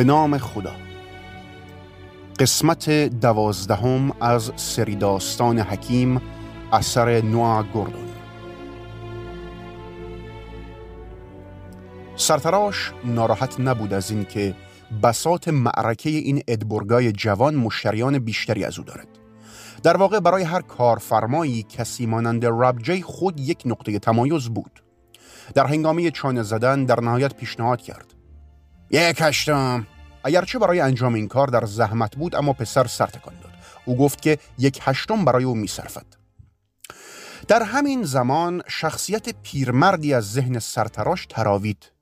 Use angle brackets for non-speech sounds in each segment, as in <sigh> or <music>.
به نام خدا. قسمت دوازدهم از سری داستان حکیم اثر نوع گردون. سرتراش ناراحت نبود از اینکه بسات معرکه این ادبرگای جوان مشتریان بیشتری از او دارد. در واقع برای هر کارفرمایی کسی مانند رابجی خود یک نقطه تمایز بود. در هنگامی چانه زدن در نهایت پیشنهاد کرد. یک هشتم. اگرچه برای انجام این کار در زحمت بود اما پسر سر تکان داد. او گفت که یک هشتم برای او میصرفد. در همین زمان شخصیت پیرمردی از ذهن سرتراش تراوید.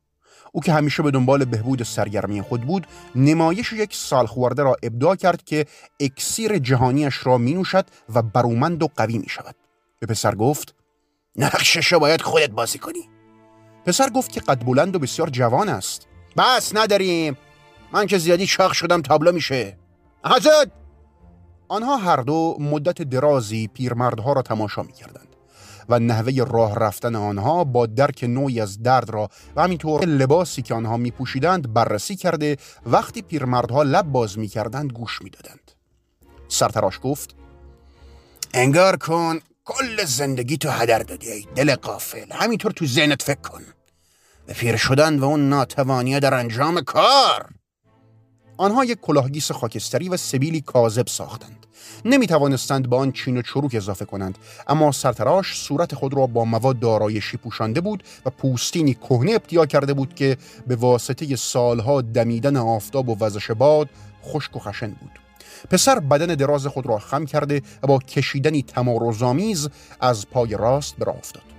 او که همیشه به دنبال بهبود سرگرمی خود بود نمایش یک سالخورده را ابداع کرد که اکسیر جهانیش را می نوشد و برومند و قوی می شود به پسر گفت نقشش باید خودت بازی کنی. پسر گفت که قد بلند و بسیار جوان است. بس نداریم. من که زیادی چاق شدم تابلو میشه. حضرت! آنها هر دو مدت درازی پیرمردها را تماشا می و نحوه راه رفتن آنها با درک نوعی از درد را و همینطور لباسی که آنها می پوشیدند بررسی کرده وقتی پیرمردها لب باز می کردند گوش می دادند. سرتراش گفت انگار کن کل زندگی تو هدر دادی دل قافل همینطور تو ذهنت فکر کن. به شدن و اون ناتوانی در انجام کار. آنها یک کلاهگیس خاکستری و سبیلی کاذب ساختند. نمی توانستند به آن چین و چروک اضافه کنند اما سرتراش صورت خود را با مواد دارایشی پوشانده بود و پوستینی کهنه ابتیا کرده بود که به واسطه سالها دمیدن آفتاب و وزش باد خشک و خشن بود. پسر بدن دراز خود را خم کرده و با کشیدنی تمارزآمیز از پای راست به افتاد.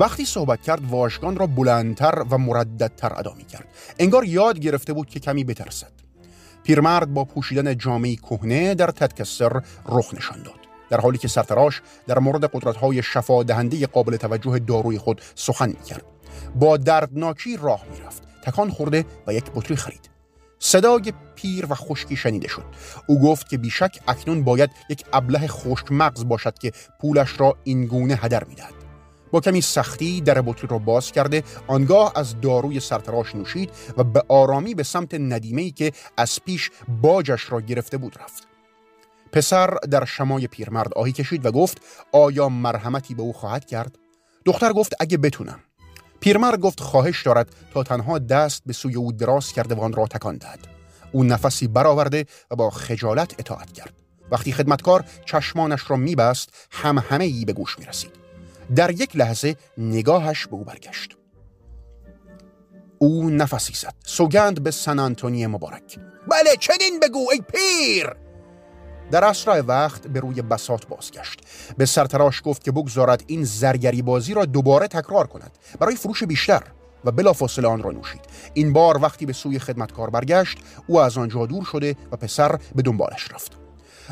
وقتی صحبت کرد واشگان را بلندتر و مرددتر ادا می کرد انگار یاد گرفته بود که کمی بترسد. پیرمرد با پوشیدن جامعه کهنه در تدکستر رخ نشان داد. در حالی که سرتراش در مورد قدرت‌های شفا دهنده قابل توجه داروی خود سخن می‌کرد. با دردناکی راه می‌رفت. تکان خورده و یک بطری خرید. صدای پیر و خشکی شنیده شد. او گفت که بیشک اکنون باید یک ابله خشک مغز باشد که پولش را اینگونه هدر می‌دهد. با کمی سختی در بطری را باز کرده آنگاه از داروی سرتراش نوشید و به آرامی به سمت ندیمه که از پیش باجش را گرفته بود رفت. پسر در شمای پیرمرد آهی کشید و گفت آیا مرحمتی به او خواهد کرد؟ دختر گفت اگه بتونم. پیرمرد گفت خواهش دارد تا تنها دست به سوی او دراز کرده و آن را تکان دهد. او نفسی برآورده و با خجالت اطاعت کرد. وقتی خدمتکار چشمانش را میبست هم همه ای به گوش می رسید. در یک لحظه نگاهش به او برگشت. او نفسی زد. سوگند به سن آنتونی مبارک. بله چنین بگو ای پیر! در اسرع وقت به روی بسات بازگشت. به سرتراش گفت که بگذارد این زرگری بازی را دوباره تکرار کند. برای فروش بیشتر و بلافاصله آن را نوشید. این بار وقتی به سوی خدمتکار برگشت او از آنجا دور شده و پسر به دنبالش رفت.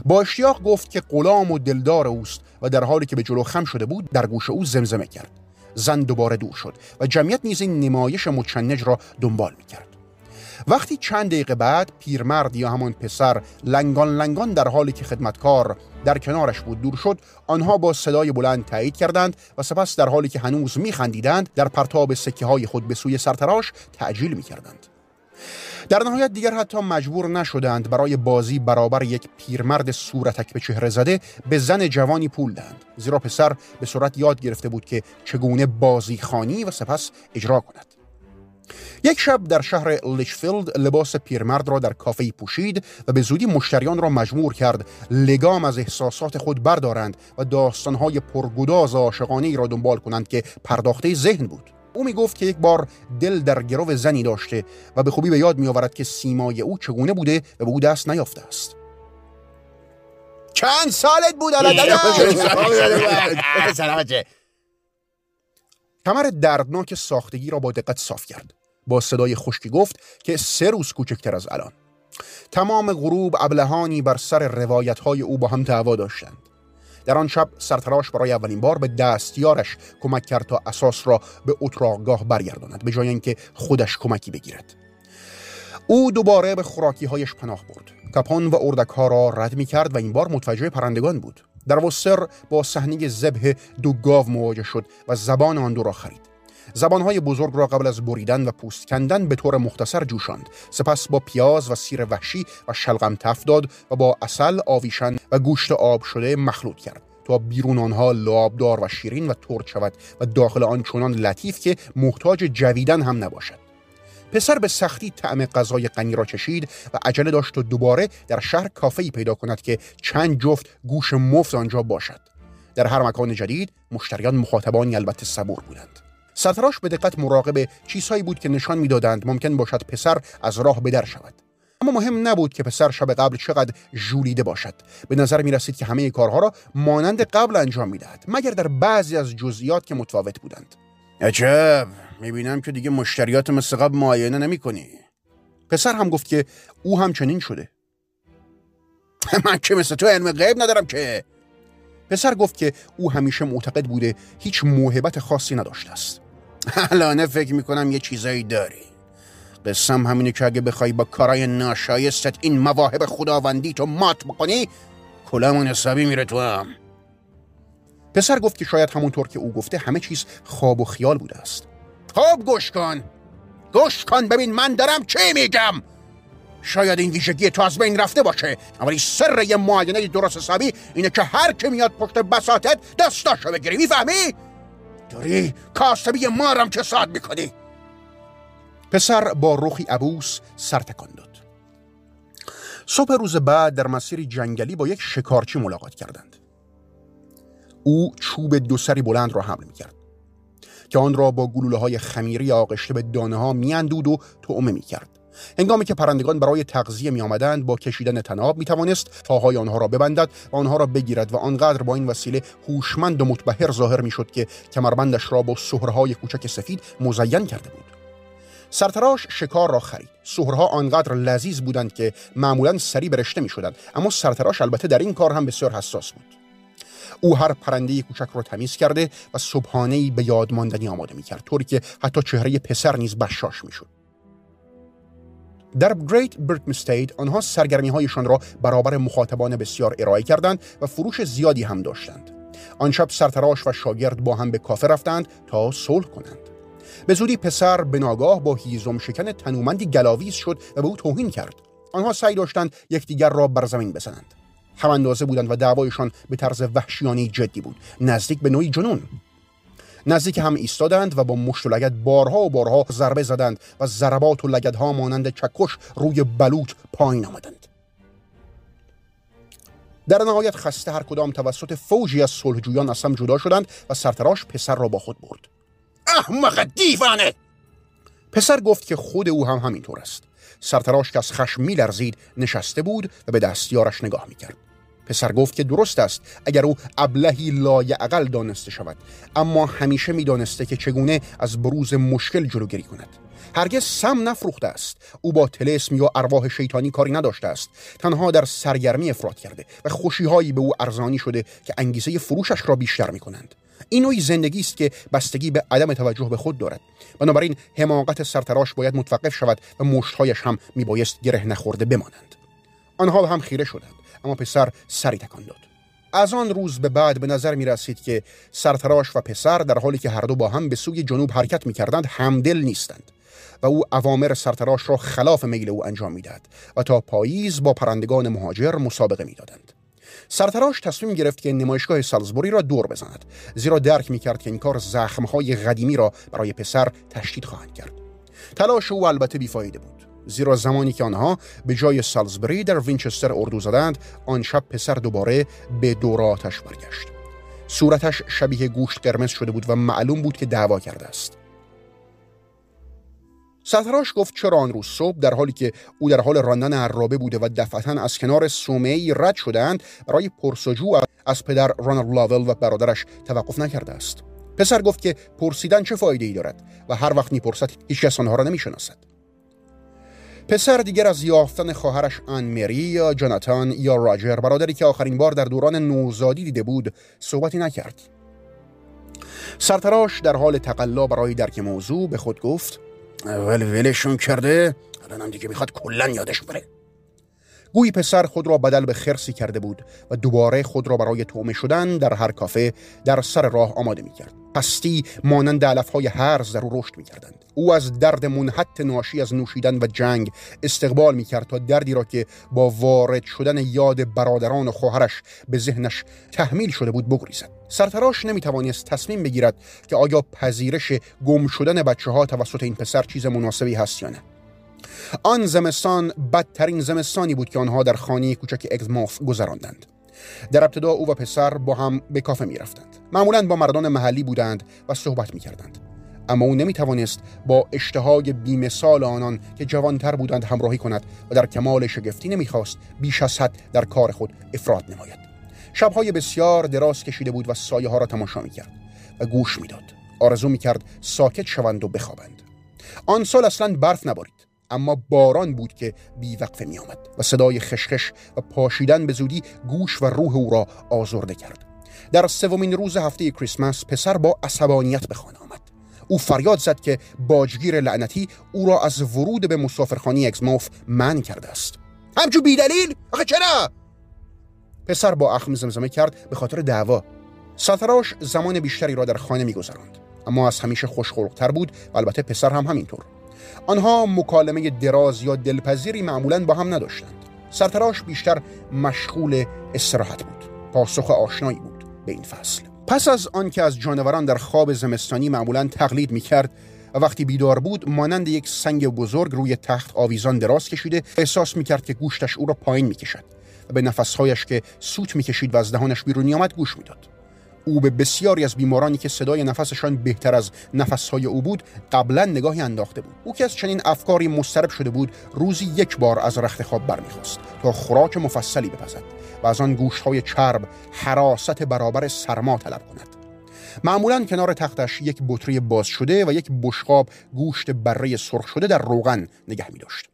با اشتیاق گفت که غلام و دلدار اوست و در حالی که به جلو خم شده بود در گوش او زمزمه کرد زن دوباره دور شد و جمعیت نیز این نمایش مچنج را دنبال می کرد. وقتی چند دقیقه بعد پیرمرد یا همان پسر لنگان لنگان در حالی که خدمتکار در کنارش بود دور شد آنها با صدای بلند تایید کردند و سپس در حالی که هنوز میخندیدند در پرتاب سکه های خود به سوی سرتراش تعجیل می کردند. در نهایت دیگر حتی مجبور نشدند برای بازی برابر یک پیرمرد صورتک به چهره زده به زن جوانی پول دهند. زیرا پسر به صورت یاد گرفته بود که چگونه بازی خانی و سپس اجرا کند. یک شب در شهر لیچفیلد لباس پیرمرد را در کافه پوشید و به زودی مشتریان را مجبور کرد لگام از احساسات خود بردارند و داستانهای پرگداز عاشقانه را دنبال کنند که پرداخته ذهن بود. او می گفت که یک بار دل در گرو زنی داشته و به خوبی به یاد می آورد که سیمای او چگونه بوده و به او دست نیافته است. چند سالت بود کمر دردناک ساختگی را با دقت صاف کرد. با صدای خشکی گفت که سه روز کوچکتر از الان. تمام غروب ابلهانی بر سر روایت های او با هم دعوا داشتند. در آن شب سرتراش برای اولین بار به دستیارش کمک کرد تا اساس را به اتراقگاه برگرداند به جای اینکه خودش کمکی بگیرد. او دوباره به خوراکی هایش پناه برد. کپان و اردک ها را رد می کرد و این بار متوجه پرندگان بود. در وسر با صحنه ذبح دو گاو مواجه شد و زبان آن دو را خرید. زبانهای بزرگ را قبل از بریدن و پوست کندن به طور مختصر جوشاند. سپس با پیاز و سیر وحشی و شلغم تف داد و با اصل آویشن و گوشت آب شده مخلوط کرد. تا بیرون آنها لابدار و شیرین و ترد شود و داخل آن چنان لطیف که محتاج جویدن هم نباشد. پسر به سختی طعم غذای غنی را چشید و عجله داشت و دوباره در شهر کافه پیدا کند که چند جفت گوش مفت آنجا باشد. در هر مکان جدید مشتریان مخاطبانی البته صبور بودند. سرتراش به دقت مراقب چیزهایی بود که نشان می‌دادند ممکن باشد پسر از راه بدر شود. اما مهم نبود که پسر شب قبل چقدر ژولیده باشد. به نظر می رسید که همه کارها را مانند قبل انجام می‌دهد مگر در بعضی از جزئیات که متفاوت بودند. عجب! می‌بینم که دیگه مشتریات مثل قبل معاینه نمی کنی. پسر هم گفت که او هم چنین شده. <laughs> من که مثل تو علم غیب ندارم که! پسر گفت که او همیشه معتقد بوده هیچ موهبت خاصی نداشته است. الانه فکر می‌کنم یه چیزایی داری. قسم همینه که اگه بخوای با کارای ناشایستت این مواهب خداوندی تو مات بکنی کلمون حسابی میره تو هم. پسر گفت که شاید همونطور که او گفته همه چیز خواب و خیال بوده است. خب گوش کن. گوش کن ببین من دارم چی میگم. شاید این ویژگی تو از بین رفته باشه ولی سر یه معاینه درست حسابی اینه که هر که میاد پشت بساتت دستاشو بگیری می‌فهمی؟ داری؟ کاسبی مارم که ساد می‌کنی. پسر با رخی عبوس سر تکان داد. صبح روز بعد در مسیر جنگلی با یک شکارچی ملاقات کردند. او چوب دو سری بلند را حمل می‌کرد که آن را با گلوله های خمیری آغشته به دانه ها میاندود و تعمه می‌کرد. هنگامی که پرندگان برای تغذیه می آمدند با کشیدن تناب می توانست پاهای آنها را ببندد و آنها را بگیرد و آنقدر با این وسیله هوشمند و متبهر ظاهر می شد که کمربندش را با سهرهای کوچک سفید مزین کرده بود. سرتراش شکار را خرید. سهرها آنقدر لذیذ بودند که معمولا سری برشته می شدند اما سرتراش البته در این کار هم بسیار حساس بود. او هر پرنده کوچک را تمیز کرده و صبحانه به یاد ماندنی آماده می کرد طوری که حتی چهره پسر نیز بشاش می شد. در گریت برتمستید آنها سرگرمی هایشان را برابر مخاطبان بسیار ارائه کردند و فروش زیادی هم داشتند. آن شب سرتراش و شاگرد با هم به کافه رفتند تا صلح کنند. به زودی پسر به ناگاه با هیزم شکن تنومندی گلاویز شد و به او توهین کرد. آنها سعی داشتند یکدیگر را بر زمین بزنند. هم اندازه بودند و دعوایشان به طرز وحشیانی جدی بود نزدیک به نوعی جنون نزدیک هم ایستادند و با مشت و لگد بارها و بارها ضربه زدند و ضربات و لگدها مانند چکش روی بلوط پایین آمدند. در نهایت خسته هر کدام توسط فوجی از صلحجویان از هم جدا شدند و سرتراش پسر را با خود برد. احمق دیوانه! پسر گفت که خود او هم همینطور است. سرتراش که از خشم میلرزید نشسته بود و به دستیارش نگاه می‌کرد. پسر گفت که درست است اگر او ابلهی لایعقل دانسته شود. اما همیشه می‌دانسته که چگونه از بروز مشکل جلوگیری کند. هرگز سم نفروخته است. او با تلسم یا ارواح شیطانی کاری نداشته است. تنها در سرگرمی افراد کرده و خوشیهایی به او ارزانی شده که انگیزه فروشش را بیشتر می کنند این نوعی زندگی است که بستگی به عدم توجه به خود دارد. بنابراین حماقت سرتراش باید متوقف شود و مشتهایش هم میبایست گره نخورده بمانند. آنها هم خیره شدند. اما پسر سری تکان داد. از آن روز به بعد به نظر می رسید که سرتراش و پسر در حالی که هر دو با هم به سوی جنوب حرکت می کردند همدل نیستند و او اوامر سرتراش را خلاف میل او انجام می‌داد و تا پاییز با پرندگان مهاجر مسابقه می‌دادند سرتراش تصمیم گرفت که نمایشگاه سالزبوری را دور بزند زیرا درک می‌کرد که این کار زخمهای قدیمی را برای پسر تشدید خواهند کرد. تلاش او البته بیفایده بود. زیرا زمانی که آنها به جای سالزبری در وینچستر اردو زدند آن شب پسر دوباره به دوراتش برگشت. صورتش شبیه گوشت قرمز شده بود و معلوم بود که دعوا کرده است. سرتراش گفت چرا آن روز صبح در حالی که او در حال راندن عرابه بوده و دفعتا از کنار ای رد شدند برای پرسجو از پدر رانالد لاول و برادرش توقف نکرده است. پسر گفت که پرسیدن چه فایده ای دارد و هر وقت می‌پرسد هیچ کس آنها را نمی‌شناسد. پسر دیگر از یافتن خواهرش ان مری یا جاناتان یا راجر برادری که آخرین بار در دوران نوزادی دیده بود صحبتی نکرد. سرتراش در حال تقلا برای درک موضوع به خود گفت ول ولشون کرده الانم دیگه می‌خواد کلا یادش بره. گویی پسر خود را بدل به خرسی کرده بود و دوباره خود را برای تومه شدن در هر کافه در سر راه آماده می‌کرد. پستی مانند علفهای هرز در او رشد می‌کردند. او از درد منحت ناشی از نوشیدن و جنگ استقبال می‌کرد تا دردی را که با وارد شدن یاد برادران و خواهرش به ذهنش تحمیل شده بود بگریزد. سرتراش نمی‌توانست تصمیم بگیرد که آیا پذیرش گم شدن بچه ها توسط این پسر چیز مناسبی هست یا نه. آن زمستان بدترین زمستانی بود که آنها در خانه کوچک اگزماف گذراندند. در ابتدا او و پسر با هم به کافه می رفتند. معمولا با مردان محلی بودند و صحبت می کردند. اما او نمی توانست با اشتهای بیمثال آنان که جوانتر بودند همراهی کند و در کمال شگفتی نمی‌خواست بیش از حد در کار خود افراد نماید شبهای بسیار دراز کشیده بود و سایه ها را تماشا می کرد و گوش می‌داد آرزو می کرد ساکت شوند و بخوابند آن سال اصلا برف نبارید اما باران بود که بیوقفه می آمد و صدای خشخش و پاشیدن به زودی گوش و روح او را آزرده کرد. در سومین روز هفته کریسمس پسر با عصبانیت به خانه آمد. او فریاد زد که باجگیر لعنتی او را از ورود به مسافرخانه اکسموف من کرده است. همچون بیدلیل؟ آخه چرا؟ پسر با اخم زمزمه کرد به خاطر دعوا. ساتراش زمان بیشتری را در خانه میگذراند. اما از همیشه خوشخلقتر بود و البته پسر هم همینطور. آنها مکالمه دراز یا دلپذیری معمولا با هم نداشتند. سرتراش بیشتر مشغول استراحت بود. پاسخ آشنایی بود به این فصل. پس از آنکه از جانوران در خواب زمستانی معمولا تقلید می کرد و وقتی بیدار بود مانند یک سنگ بزرگ روی تخت آویزان دراز کشیده احساس می کرد که گوشتش او را پایین می کشد و به نفسهایش که سوت می کشید و از دهانش بیرون آمد گوش می‌داد. او به بسیاری از بیمارانی که صدای نفسشان بهتر از نفسهای او بود قبلا نگاهی انداخته بود. او که از چنین افکاری مسترب شده بود روزی یک بار از رخت خواب برمیخواست تا خوراک مفصلی بپزد و از آن گوشهای چرب حراست برابر سرما طلب کند. معمولا کنار تختش یک بطری باز شده و یک بشقاب گوشت بره سرخ شده در روغن نگه می داشت.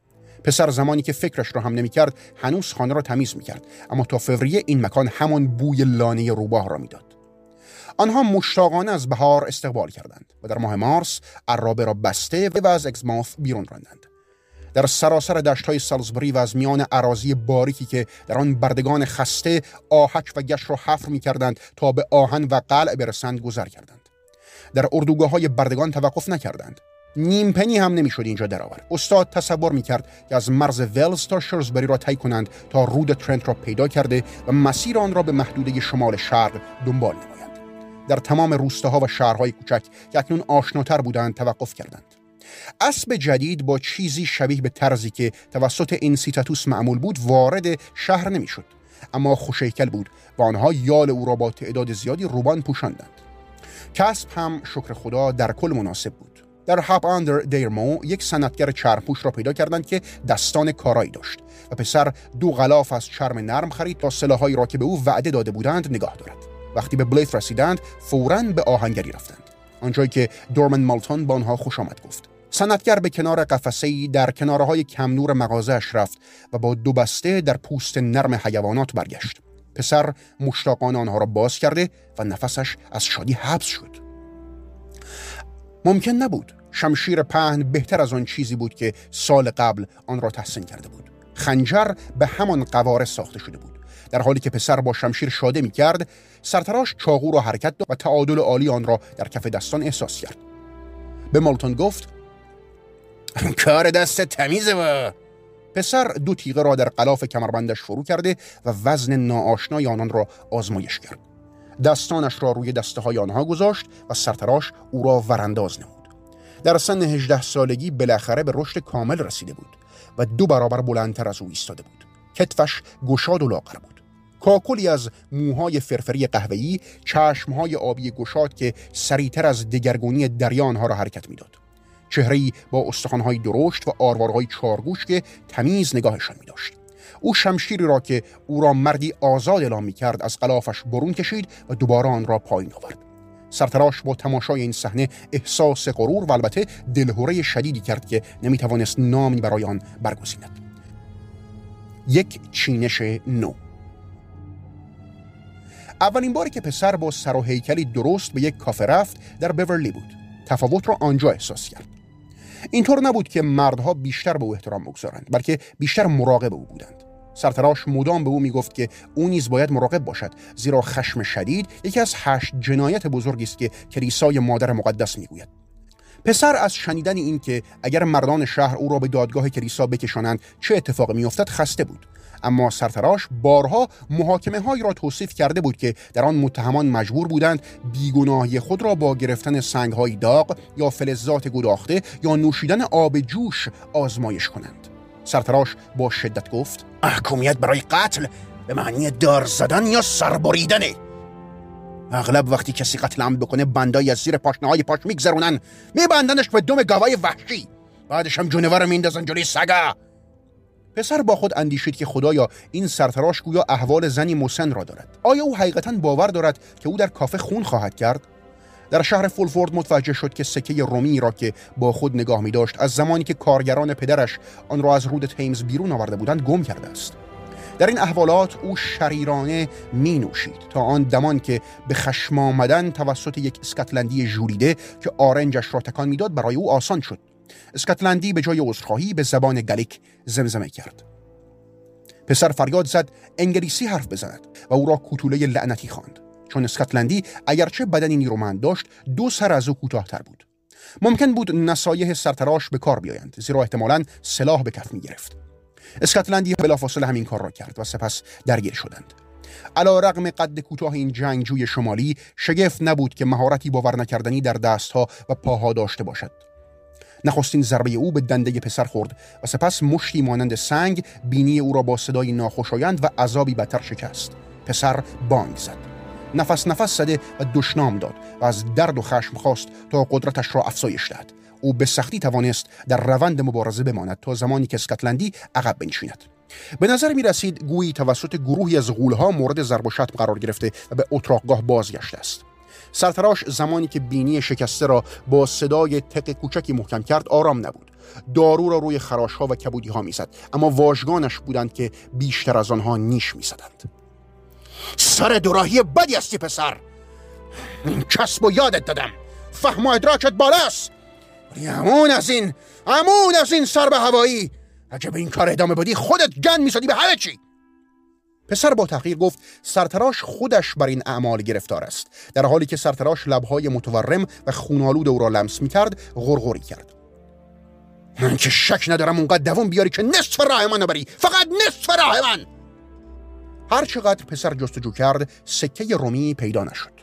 پسر زمانی که فکرش را هم نمی‌کرد هنوز خانه را تمیز می‌کرد اما تا فوریه این مکان همان بوی لانه روباه را می‌داد. آنها مشتاقانه از بهار استقبال کردند و در ماه مارس عرابه را بسته و از اکسماف بیرون راندند. در سراسر دشت های سالزبری و از میان عراضی باریکی که در آن بردگان خسته آهک و گش را حفر می کردند تا به آهن و قلع برسند گذر کردند. در اردوگاه های بردگان توقف نکردند. نیم پنی هم نمی‌شد اینجا درآور استاد تصور می‌کرد که از مرز ولز تا شرزبری را طی کنند تا رود ترنت را پیدا کرده و مسیر آن را به محدوده شمال شرق دنبال نمایند در تمام روستاها و شهرهای کوچک که اکنون آشناتر بودند توقف کردند. اسب جدید با چیزی شبیه به طرزی که توسط انسیتاتوس معمول بود وارد شهر نمی‌شد. اما خوشیکل بود و آنها یال او را با تعداد زیادی روبان پوشاندند. کسب هم شکر خدا در کل مناسب بود. در هاپ آندر دیرمو یک صنعتگر چرپوش را پیدا کردند که دستان کارایی داشت و پسر دو غلاف از چرم نرم خرید تا سلاحهایی را که به او وعده داده بودند نگاه دارد. وقتی به بلیت رسیدند فوراً به آهنگری رفتند. آنجایی که دورمن مالتون با آنها خوش آمد گفت. صنعتگر به کنار قفسه در کناره های کم نور مغازش رفت و با دو بسته در پوست نرم حیوانات برگشت. پسر مشتاقان آنها را باز کرده و نفسش از شادی حبس شد. ممکن نبود شمشیر پهن بهتر از آن چیزی بود که سال قبل آن را تحسین کرده بود. خنجر به همان قواره ساخته شده بود. در حالی که پسر با شمشیر شاده می کرد سرتراش چاقو را حرکت داد و تعادل عالی آن را در کف دستان احساس کرد. به مالتون گفت <laughs> کار دست تمیزه و پسر دو تیغه را در قلاف کمربندش فرو کرده و وزن ناآشنای آنان را آزمایش کرد. دستانش را روی دسته های آنها گذاشت و سرتراش او را ورانداز نمود. در سن 18 سالگی بالاخره به رشد کامل رسیده بود و دو برابر بلندتر از او ایستاده بود. کتفش گشاد و لاغر بود. کاکلی از موهای فرفری قهوه‌ای چشمهای آبی گشاد که سریعتر از دگرگونی دریا را حرکت می‌داد چهره‌ای با استخوان‌های درشت و آروارهای چارگوش که تمیز نگاهشان می داشت. او شمشیری را که او را مردی آزاد اعلام از غلافش برون کشید و دوباره آن را پایین آورد. سرتراش با تماشای این صحنه احساس غرور و البته دلهوره شدیدی کرد که نمی‌توانست نامی برای آن برگزیند یک چینش نو اولین باری که پسر با سر و هیکلی درست به یک کافه رفت در بورلی بود. تفاوت را آنجا احساس کرد. اینطور نبود که مردها بیشتر به او احترام بگذارند بلکه بیشتر مراقب او بودند. سرتراش مدام به او می‌گفت که او نیز باید مراقب باشد زیرا خشم شدید یکی از هشت جنایت بزرگی است که کلیسای مادر مقدس می‌گوید. پسر از شنیدن این که اگر مردان شهر او را به دادگاه کلیسا بکشانند چه اتفاقی میافتد خسته بود. اما سرتراش بارها محاکمه هایی را توصیف کرده بود که در آن متهمان مجبور بودند بیگناهی خود را با گرفتن سنگ های داغ یا فلزات گداخته یا نوشیدن آب جوش آزمایش کنند. سرتراش با شدت گفت محکومیت برای قتل به معنی دار زدن یا سربریدنه اغلب وقتی کسی قتل عمد بکنه بندایی از زیر پاشنه های پاش میگذرونن. میبندنش به دم گوای وحشی. بعدش هم جونور میندازن جلوی سگا. پسر با خود اندیشید که خدایا این سرتراش گویا احوال زنی مسن را دارد. آیا او حقیقتا باور دارد که او در کافه خون خواهد کرد؟ در شهر فولفورد متوجه شد که سکه رومی را که با خود نگاه می داشت از زمانی که کارگران پدرش آن را از رود تیمز بیرون آورده بودند گم کرده است. در این احوالات او شریرانه می نوشید تا آن دمان که به خشم آمدن توسط یک اسکاتلندی ژولیده که آرنجش را تکان می‌داد برای او آسان شد. اسکاتلندی به جای عذرخواهی به زبان گلیک زمزمه کرد. پسر فریاد زد انگلیسی حرف بزند و او را کوتوله لعنتی خواند. چون اسکاتلندی اگرچه بدنی نیرومند داشت دو سر از او کوتاهتر بود. ممکن بود نصایح سرتراش به کار بیایند زیرا احتمالا سلاح به کف می گرفت اسکاتلندی بلافاصله همین کار را کرد و سپس درگیر شدند. علا رقم قد کوتاه این جنگجوی شمالی شگفت نبود که مهارتی باور نکردنی در دستها و پاها داشته باشد. نخستین ضربه او به دنده پسر خورد و سپس مشتی مانند سنگ بینی او را با صدای ناخوشایند و عذابی بدتر شکست. پسر بانگ زد. نفس نفس زده و دشنام داد و از درد و خشم خواست تا قدرتش را افزایش دهد. او به سختی توانست در روند مبارزه بماند تا زمانی که اسکاتلندی عقب بنشیند. به نظر می رسید گویی توسط گروهی از غولها مورد ضرب و شتم قرار گرفته و به اتراقگاه بازگشته است. سرتراش زمانی که بینی شکسته را با صدای تق کوچکی محکم کرد آرام نبود. دارو را روی خراش ها و کبودی ها می‌زد اما واژگانش بودند که بیشتر از آنها نیش می‌زدند. سر دوراهی بدی هستی پسر! کسب و یادت دادم. فهم و ادراکت بالاست. ولی امون از این امون از این سر به هوایی. اگه به این کار ادامه بدی خودت گن می‌زدی به همه چی. پسر با تحقیق گفت سرتراش خودش بر این اعمال گرفتار است. در حالی که سرتراش لبهای متورم و خونالود او را لمس می‌کرد غرغری کرد. من که شک ندارم اونقدر دوام بیاری که نصف راه من بری. فقط نصف راه من! هر چقدر پسر جستجو کرد سکه رومی پیدا نشد.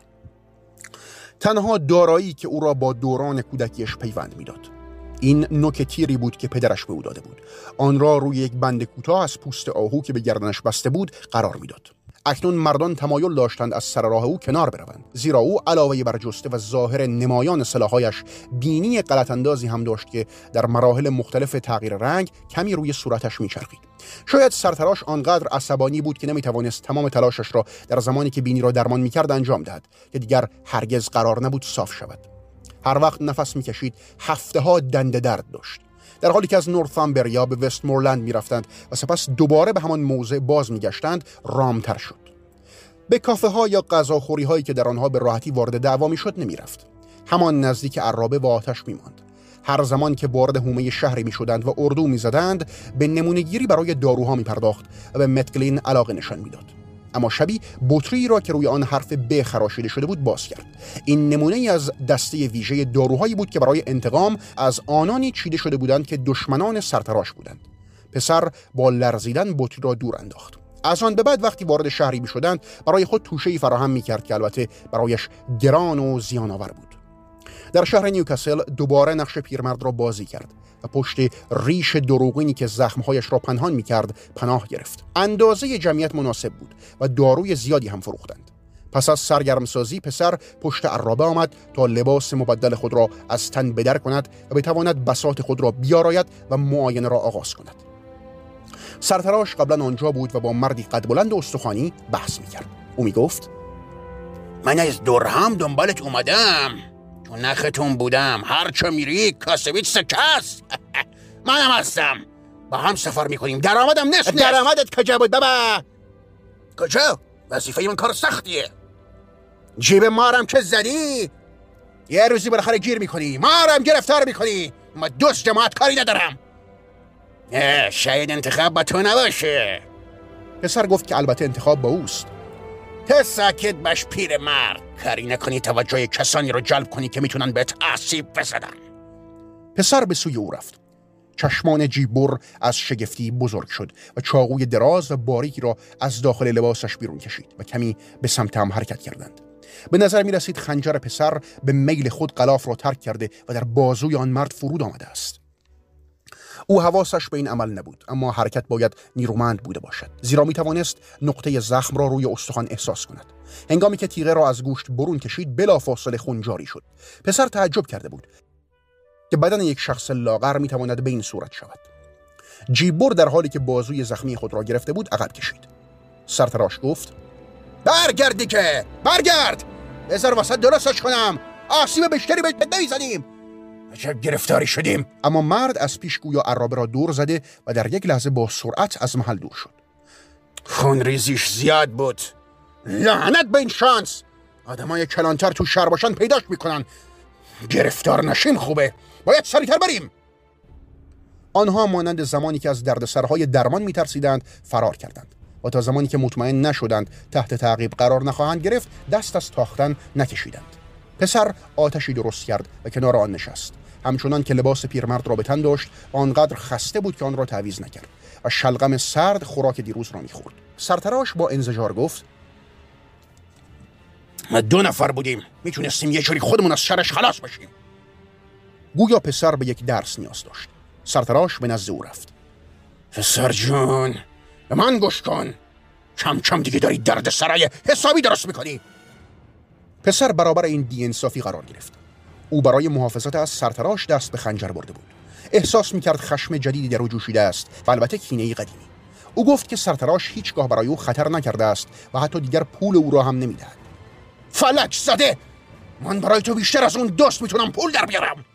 تنها دارایی که او را با دوران کودکیش پیوند می‌داد. این نوک تیری بود که پدرش به او داده بود. آن را روی یک بند کوتاه از پوست آهو که به گردنش بسته بود قرار می‌داد. اکنون مردان تمایل داشتند از سر راه او کنار بروند زیرا او علاوه بر جسته و ظاهر نمایان سلاحهایش بینی غلط اندازی هم داشت که در مراحل مختلف تغییر رنگ کمی روی صورتش میچرخید. شاید سرتراش آنقدر عصبانی بود که نمی‌توانست تمام تلاشش را در زمانی که بینی را درمان می‌کرد انجام دهد که دیگر هرگز قرار نبود صاف شود. هر وقت نفس می‌کشید هفته ها دنده درد داشت. در حالی که از نورثامبریا به وستمورلند می‌رفتند و سپس دوباره به همان موضع باز میگشتند رامتر شد. به کافه ها یا غذاخوری هایی که در آنها به راحتی وارد دعوا می‌شد نمی‌رفت. همان نزدیک عرابه و آتش میماند. هر زمان که وارد حومه شهری می شدند و اردو می زدند به نمونهگیری برای داروها می پرداخت و به متکلین علاقه نشان می‌داد. اما شبی بطری را که روی آن حرف ب خراشیده شده بود باز کرد. این نمونه ای از دسته ویژه داروهایی بود که برای انتقام از آنانی چیده شده بودند که دشمنان سرتراش بودند. پسر با لرزیدن بطری را دور انداخت. از آن به بعد وقتی وارد شهری می شدند برای خود توشه ای فراهم می کرد که البته برایش گران و زیان آور بود. در شهر نیوکاسل دوباره نقش پیرمرد را بازی کرد و پشت ریش دروغینی که زخمهایش را پنهان می کرد پناه گرفت. اندازه جمعیت مناسب بود و داروی زیادی هم فروختند. پس از سرگرمسازی پسر پشت عرابه آمد تا لباس مبدل خود را از تن بدر کند و بتواند بسات خود را بیاراید و معاینه را آغاز کند. سرتراش قبلا آنجا بود و با مردی قد بلند و استخوانی بحث می‌کرد. او می‌گفت من از دور هم دنبالت اومدم. تو نختون بودم. هر چه میری کاسبیت سکست <laughs> منم هستم. با هم سفر می‌کنیم. درآمدم نصف درآمدت کجا بود بابا؟ کجا؟ وظیفه من کار سختیه. جیب مارم که زدی؟ یه روزی بالاخره گیر می‌کنی. مارم گرفتار می‌کنی. ما دوست جماعت کاری ندارم. شاید انتخاب با تو نباشه. پسر گفت که البته انتخاب با اوست. تو ساکت باش پیر مرد کاری نکنی توجه کسانی رو جلب کنی که می‌تونن بهت آسیب بزنن. پسر به سوی او رفت. چشمان جیبور از شگفتی بزرگ شد و چاقوی دراز و باریکی را از داخل لباسش بیرون کشید و کمی به سمت هم حرکت کردند. به نظر می رسید خنجر پسر به میل خود قلاف را ترک کرده و در بازوی آن مرد فرود آمده است. او حواسش به این عمل نبود اما حرکت باید نیرومند بوده باشد. زیرا می توانست نقطه زخم را روی استخوان احساس کند. هنگامی که تیغه را از گوشت برون کشید بلافاصله خون جاری شد. پسر تعجب کرده بود که بدن یک شخص لاغر می تواند به این صورت شود. جیبور در حالی که بازوی زخمی خود را گرفته بود عقب کشید. سرتراش گفت برگردی که! برگرد! بذار واسه درستش کنم! آسیب بیشتری بهت نمی‌زنیم! عجب گرفتاری شدیم. اما مرد از پیش گویا عرابه را دور زده و در یک لحظه با سرعت از محل دور شد. خون ریزیش زیاد بود. لعنت به این شانس! آدمای کلانتر تو شهر باشن پیداش می‌کنن. گرفتار نشیم خوبه. باید سریعتر بریم. آنها مانند زمانی که از دردسرهای درمان میترسیدند فرار کردند و تا زمانی که مطمئن نشدند تحت تعقیب قرار نخواهند گرفت دست از تاختن نکشیدند. پسر آتشی درست کرد و کنار آن نشست. همچنان که لباس پیرمرد را به تن داشت آنقدر خسته بود که آن را تعویز نکرد. و شلغم سرد خوراک دیروز را می‌خورد. سرتراش با انزجار گفت ما دو نفر بودیم. می‌تونستیم یه جوری خودمون از شرش خلاص بشیم. گویا پسر به یک درس نیاز داشت. سرتراش به نزد او رفت. پسر جون به من گوش کن. کم کم دیگه داری درد سرای حسابی درست می‌کنی. پسر برابر این بیانصافی قرار گرفت. او برای محافظت از سرتراش دست به خنجر برده بود. احساس می‌کرد خشم جدیدی در او جوشیده است و البته کینه قدیمی. او گفت که سرتراش هیچگاه برای او خطر نکرده است و حتی دیگر پول او را هم نمی‌دهد. فلک زده! من برای تو بیشتر از اون دوست می‌تونم پول در بیارم!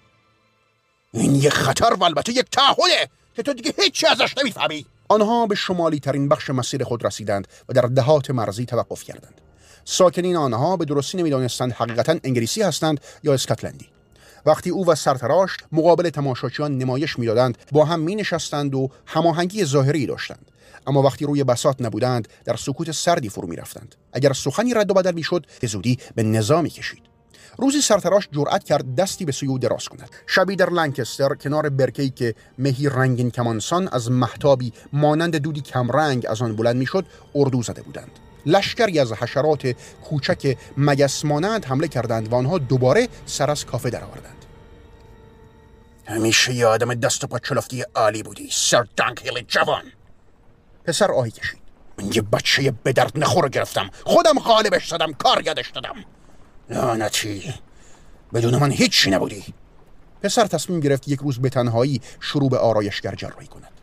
این یک خطر و البته یک تعهده که تو دیگه هیچی ازش نمی‌فهمی! آنها به شمالی ترین بخش مسیر خود رسیدند و در دهات مرزی توقف کردند. ساکنین آنها به درستی نمی‌دانستند حقیقتا انگلیسی هستند یا اسکاتلندی. وقتی او و سرتراش مقابل تماشاچیان نمایش می‌دادند با هم می نشستند و هماهنگی ظاهری داشتند. اما وقتی روی بسات نبودند در سکوت سردی فرو می رفتند. اگر سخنی رد و بدل می‌شد به زودی به نظامی کشید روزی سرتراش جرأت کرد دستی به سوی او دراز کند. شبی در لنکستر کنار برکی که مهی رنگین کمانسان از محتابی مانند دودی کمرنگ از آن بلند می‌شد اردو زده بودند. لشکری از حشرات کوچک مگس مانند حمله کردند و آنها دوباره سر از کافه درآوردند. همیشه یه آدم دست و پا چلفتی عالی بودی سر هیل جوان. پسر آهی کشید. من یه بچه به درد نخور گرفتم. خودم غالبش دادم کار یادش دادم. لعنتی بدون من هیچی نبودی. پسر تصمیم گرفت یک روز به تنهایی شروع به آرایشگر جراحی کند.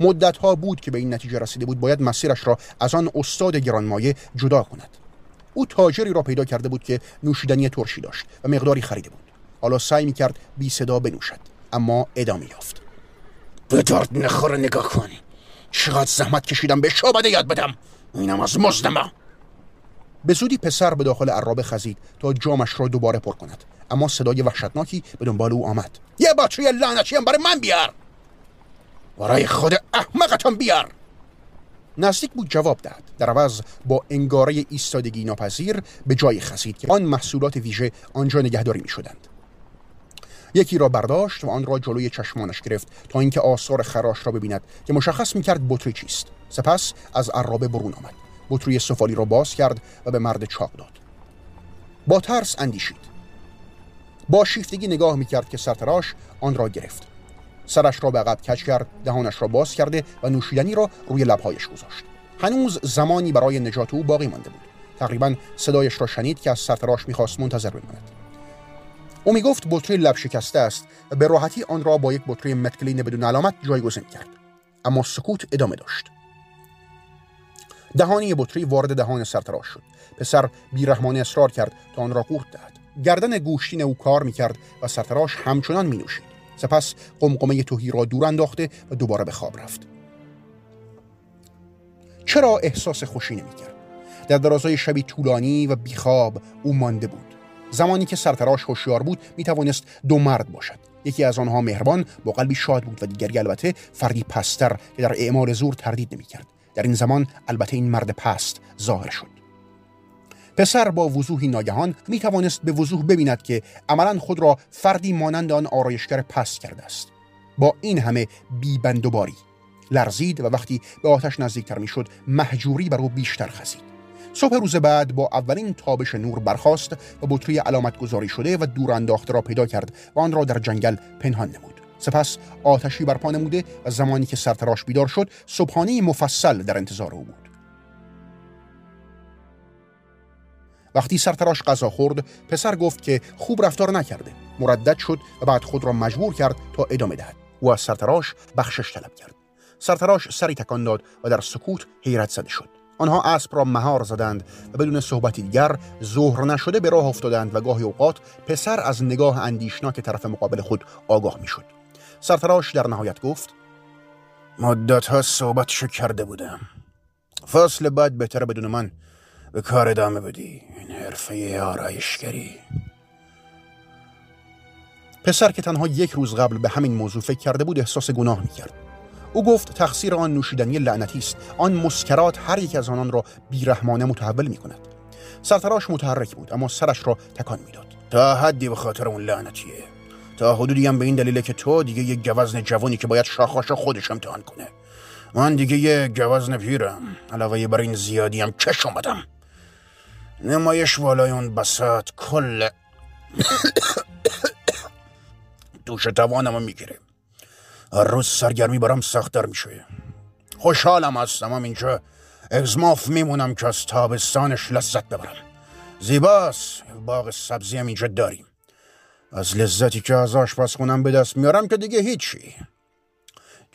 مدت ها بود که به این نتیجه رسیده بود باید مسیرش را از آن استاد گرانمایه جدا کند. او تاجری را پیدا کرده بود که نوشیدنی ترشی داشت و مقداری خریده بود. حالا سعی می کرد بی صدا بنوشد اما ادامه یافت. به درد نخور نگاه کن. چقدر زحمت کشیدم به شعبده یاد بدم. اینم از مزدمه. به زودی پسر به داخل عرابه خزید تا جامش را دوباره پر کند اما صدای وحشتناکی به دنبال او آمد. یه بچه لعنتی هم برای من بیار! برای خود احمقتان بیار. نزدیک بود جواب دهد. در عوض با انگاره ایستادگی ناپذیر به جای خسید که آن محصولات ویژه آنجا نگهداری می شدند یکی را برداشت و آن را جلوی چشمانش گرفت تا اینکه آثار خراش را ببیند که مشخص می کرد بطری چیست. سپس از عرابه برون آمد. بطری سفالی را باز کرد و به مرد چاق داد. با ترس اندیشید. با شیفتگی نگاه می کرد که سرتراش آن را گرفت. سرش را به عقب کج کرد دهانش را باز کرده و نوشیدنی را روی لبهایش گذاشت. هنوز زمانی برای نجات او باقی مانده بود. تقریبا صدایش را شنید که از سرتراش می‌خواست منتظر بماند. او می‌گفت بطری لب شکسته است. و به راحتی آن را با یک بطری متکلین بدون علامت جایگزین کرد. اما سکوت ادامه داشت. دهانی بطری وارد دهان سرتراش شد. پسر بیرحمانه اصرار کرد تا آن را قورت دهد. گردن گوشتین او کار می‌کرد و سرتراش همچنان می نوشید سپس قمقمه توهی را دور انداخته و دوباره به خواب رفت. چرا احساس خوشی نمی‌کرد؟ در درازای شبی طولانی و بیخواب او مانده بود. زمانی که سرتراش هوشیار بود می توانست دو مرد باشد. یکی از آنها مهربان با قلبی شاد بود و دیگری البته فردی پستر که در اعمال زور تردید نمی‌کرد. در این زمان البته این مرد پست ظاهر شد. پسر با وضوحی ناگهان می توانست به وضوح ببیند که عملا خود را فردی مانند آن آرایشگر پست کرده است. با این همه بیبندوباری لرزید و وقتی به آتش نزدیکتر می‌شد محجوری بر او بیشتر خزید. صبح روز بعد با اولین تابش نور برخاست و بطری علامت گذاری شده و دور انداخته را پیدا کرد و آن را در جنگل پنهان نمود. سپس آتشی برپا نموده و زمانی که سرتراش بیدار شد صبحانه مفصل در انتظار او بود. وقتی سرتراش غذا خورد پسر گفت که خوب رفتار نکرده. مردد شد و بعد خود را مجبور کرد تا ادامه دهد او از سرتراش بخشش طلب کرد. سرتراش سری تکان داد و در سکوت حیرت زده شد. آنها اسب را مهار زدند و بدون صحبتی دیگر ظهر نشده به راه افتادند و گاهی اوقات پسر از نگاه اندیشناک طرف مقابل خود آگاه می‌شد. سرتراش در نهایت گفت مدت ها صحبتشو کرده بودم. فصل بعد بهتر بدون من. به کار ادامه بدی این حرفه آرایشگری. پسر که تنها یک روز قبل به همین موضوع فکر کرده بود احساس گناه می‌کرد. او گفت تقصیر آن نوشیدنی لعنتی است. آن مسکرات هر یک از آنان را بیرحمانه متحول می کند سرتراش متحرک بود اما سرش را تکان می‌داد. تا حدی به خاطر اون لعنتیه. تا حدودی هم به این دلیله که تو دیگه یه گوزن جوانی که باید شاخاشا خودش امتحان کنه. من دیگه یه گوزن پیرم. علاوه بر این زیادی هم کش اومدم. نمایش والای اون کل دوش توانم می‌گیره هر روز سرگرمی برام سختتر میشه خوشحالم هستم. هم اینجا اگزماف میمونم که از تابستانش لذت ببرم. زیباست. باغ سبزی هم اینجا داریم. از لذتی که از آشپزخونم به دست میارم که دیگه هیچی.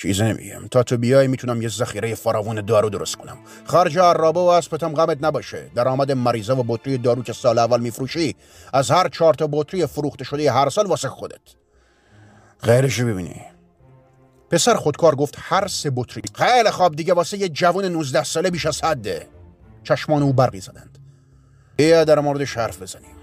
چیز نمیگم تا تو بیای می‌تونم یه ذخیره فراوون دارو درست کنم. خرج عرابه و اسبتم غمت نباشه. درآمد مریضه و بطری دارو که سال اول میفروشی از هر چهار تا بطری فروخته شده هر سال واسه خودت. غیرشو ببینی. پسر خودکار گفت هر سه بطری. خیلی خواب دیگه واسه یه جوان 19 ساله بیش از حده. چشمان او برقی زدند بیا در مورد حرف بزنیم.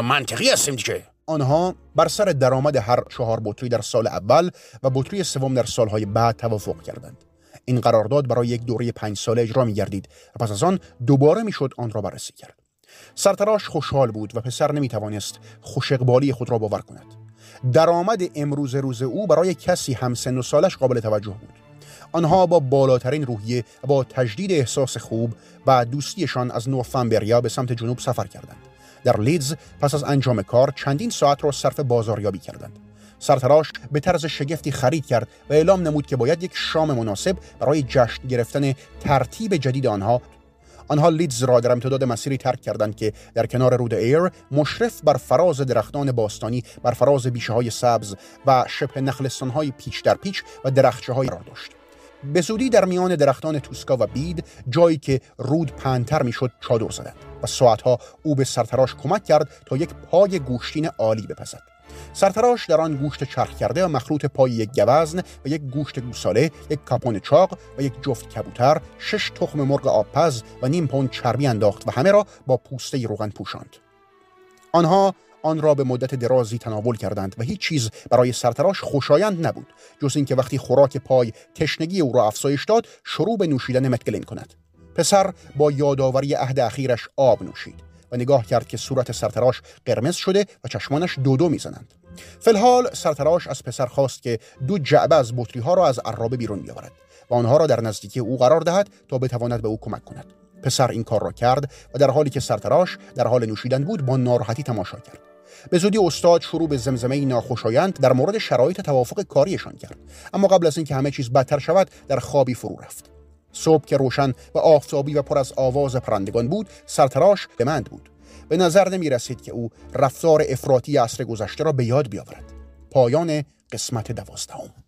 منطقی هستیم دیگه. آنها بر سر درآمد هر چهار بطری در سال اول و بطری سوم در سالهای بعد توافق کردند. این قرارداد برای یک دوره پنج ساله اجرا می گردید و پس از آن دوباره می‌شد آن را بررسی کرد. سرتراش خوشحال بود و پسر نمی توانست خوش خود را باور کند. درآمد امروز روز او برای کسی هم سن و سالش قابل توجه بود. آنها با بالاترین روحیه با تجدید احساس خوب و دوستیشان از نورثمبریا به سمت جنوب سفر کردند. در لیدز پس از انجام کار چندین ساعت را صرف بازاریابی کردند. سرتراش به طرز شگفتی خرید کرد و اعلام نمود که باید یک شام مناسب برای جشن گرفتن ترتیب جدید آنها آنها لیدز را در امتداد مسیری ترک کردند که در کنار رود ایر مشرف بر فراز درختان باستانی بر فراز بیشه های سبز و شبه نخلستان های پیچ در پیچ و درخچه های را داشت. به زودی در میان درختان توسکا و بید جایی که رود پنتر می‌شد چادر زدند و ساعتها او به سرتراش کمک کرد تا یک پای گوشتین عالی بپزد. سرتراش در آن گوشت چرخ کرده و مخلوط پای یک گوزن و یک گوشت گوساله یک کاپون چاق و یک جفت کبوتر شش تخم مرغ آبپز و نیم پوند چربی انداخت و همه را با پوسته روغن پوشاند. آنها آن را به مدت درازی تناول کردند و هیچ چیز برای سرتراش خوشایند نبود جز اینکه وقتی خوراک پای تشنگی او را افزایش داد شروع به نوشیدن متگلین کند. پسر با یادآوری عهد اخیرش آب نوشید و نگاه کرد که صورت سرتراش قرمز شده و چشمانش دو دو می‌زنند. فلحال سرتراش از پسر خواست که دو جعبه از بطری ها را از عرابه بیرون بیاورد و آنها را در نزدیکی او قرار دهد تا بتواند به او کمک کند. پسر این کار را کرد و در حالی که سرتراش در حال نوشیدن بود با ناراحتی تماشا کرد. به زودی استاد شروع به زمزمه ناخوشایند در مورد شرایط توافق کاریشان کرد. اما قبل از اینکه همه چیز بدتر شود در خوابی فرو رفت. صبح که روشن و آفتابی و پر از آواز پرندگان بود سرتراش به مند بود. به نظر نمی رسید که او رفتار افراطی عصر گذشته را به یاد بیاورد. پایان قسمت دوازدهم.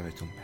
sabes.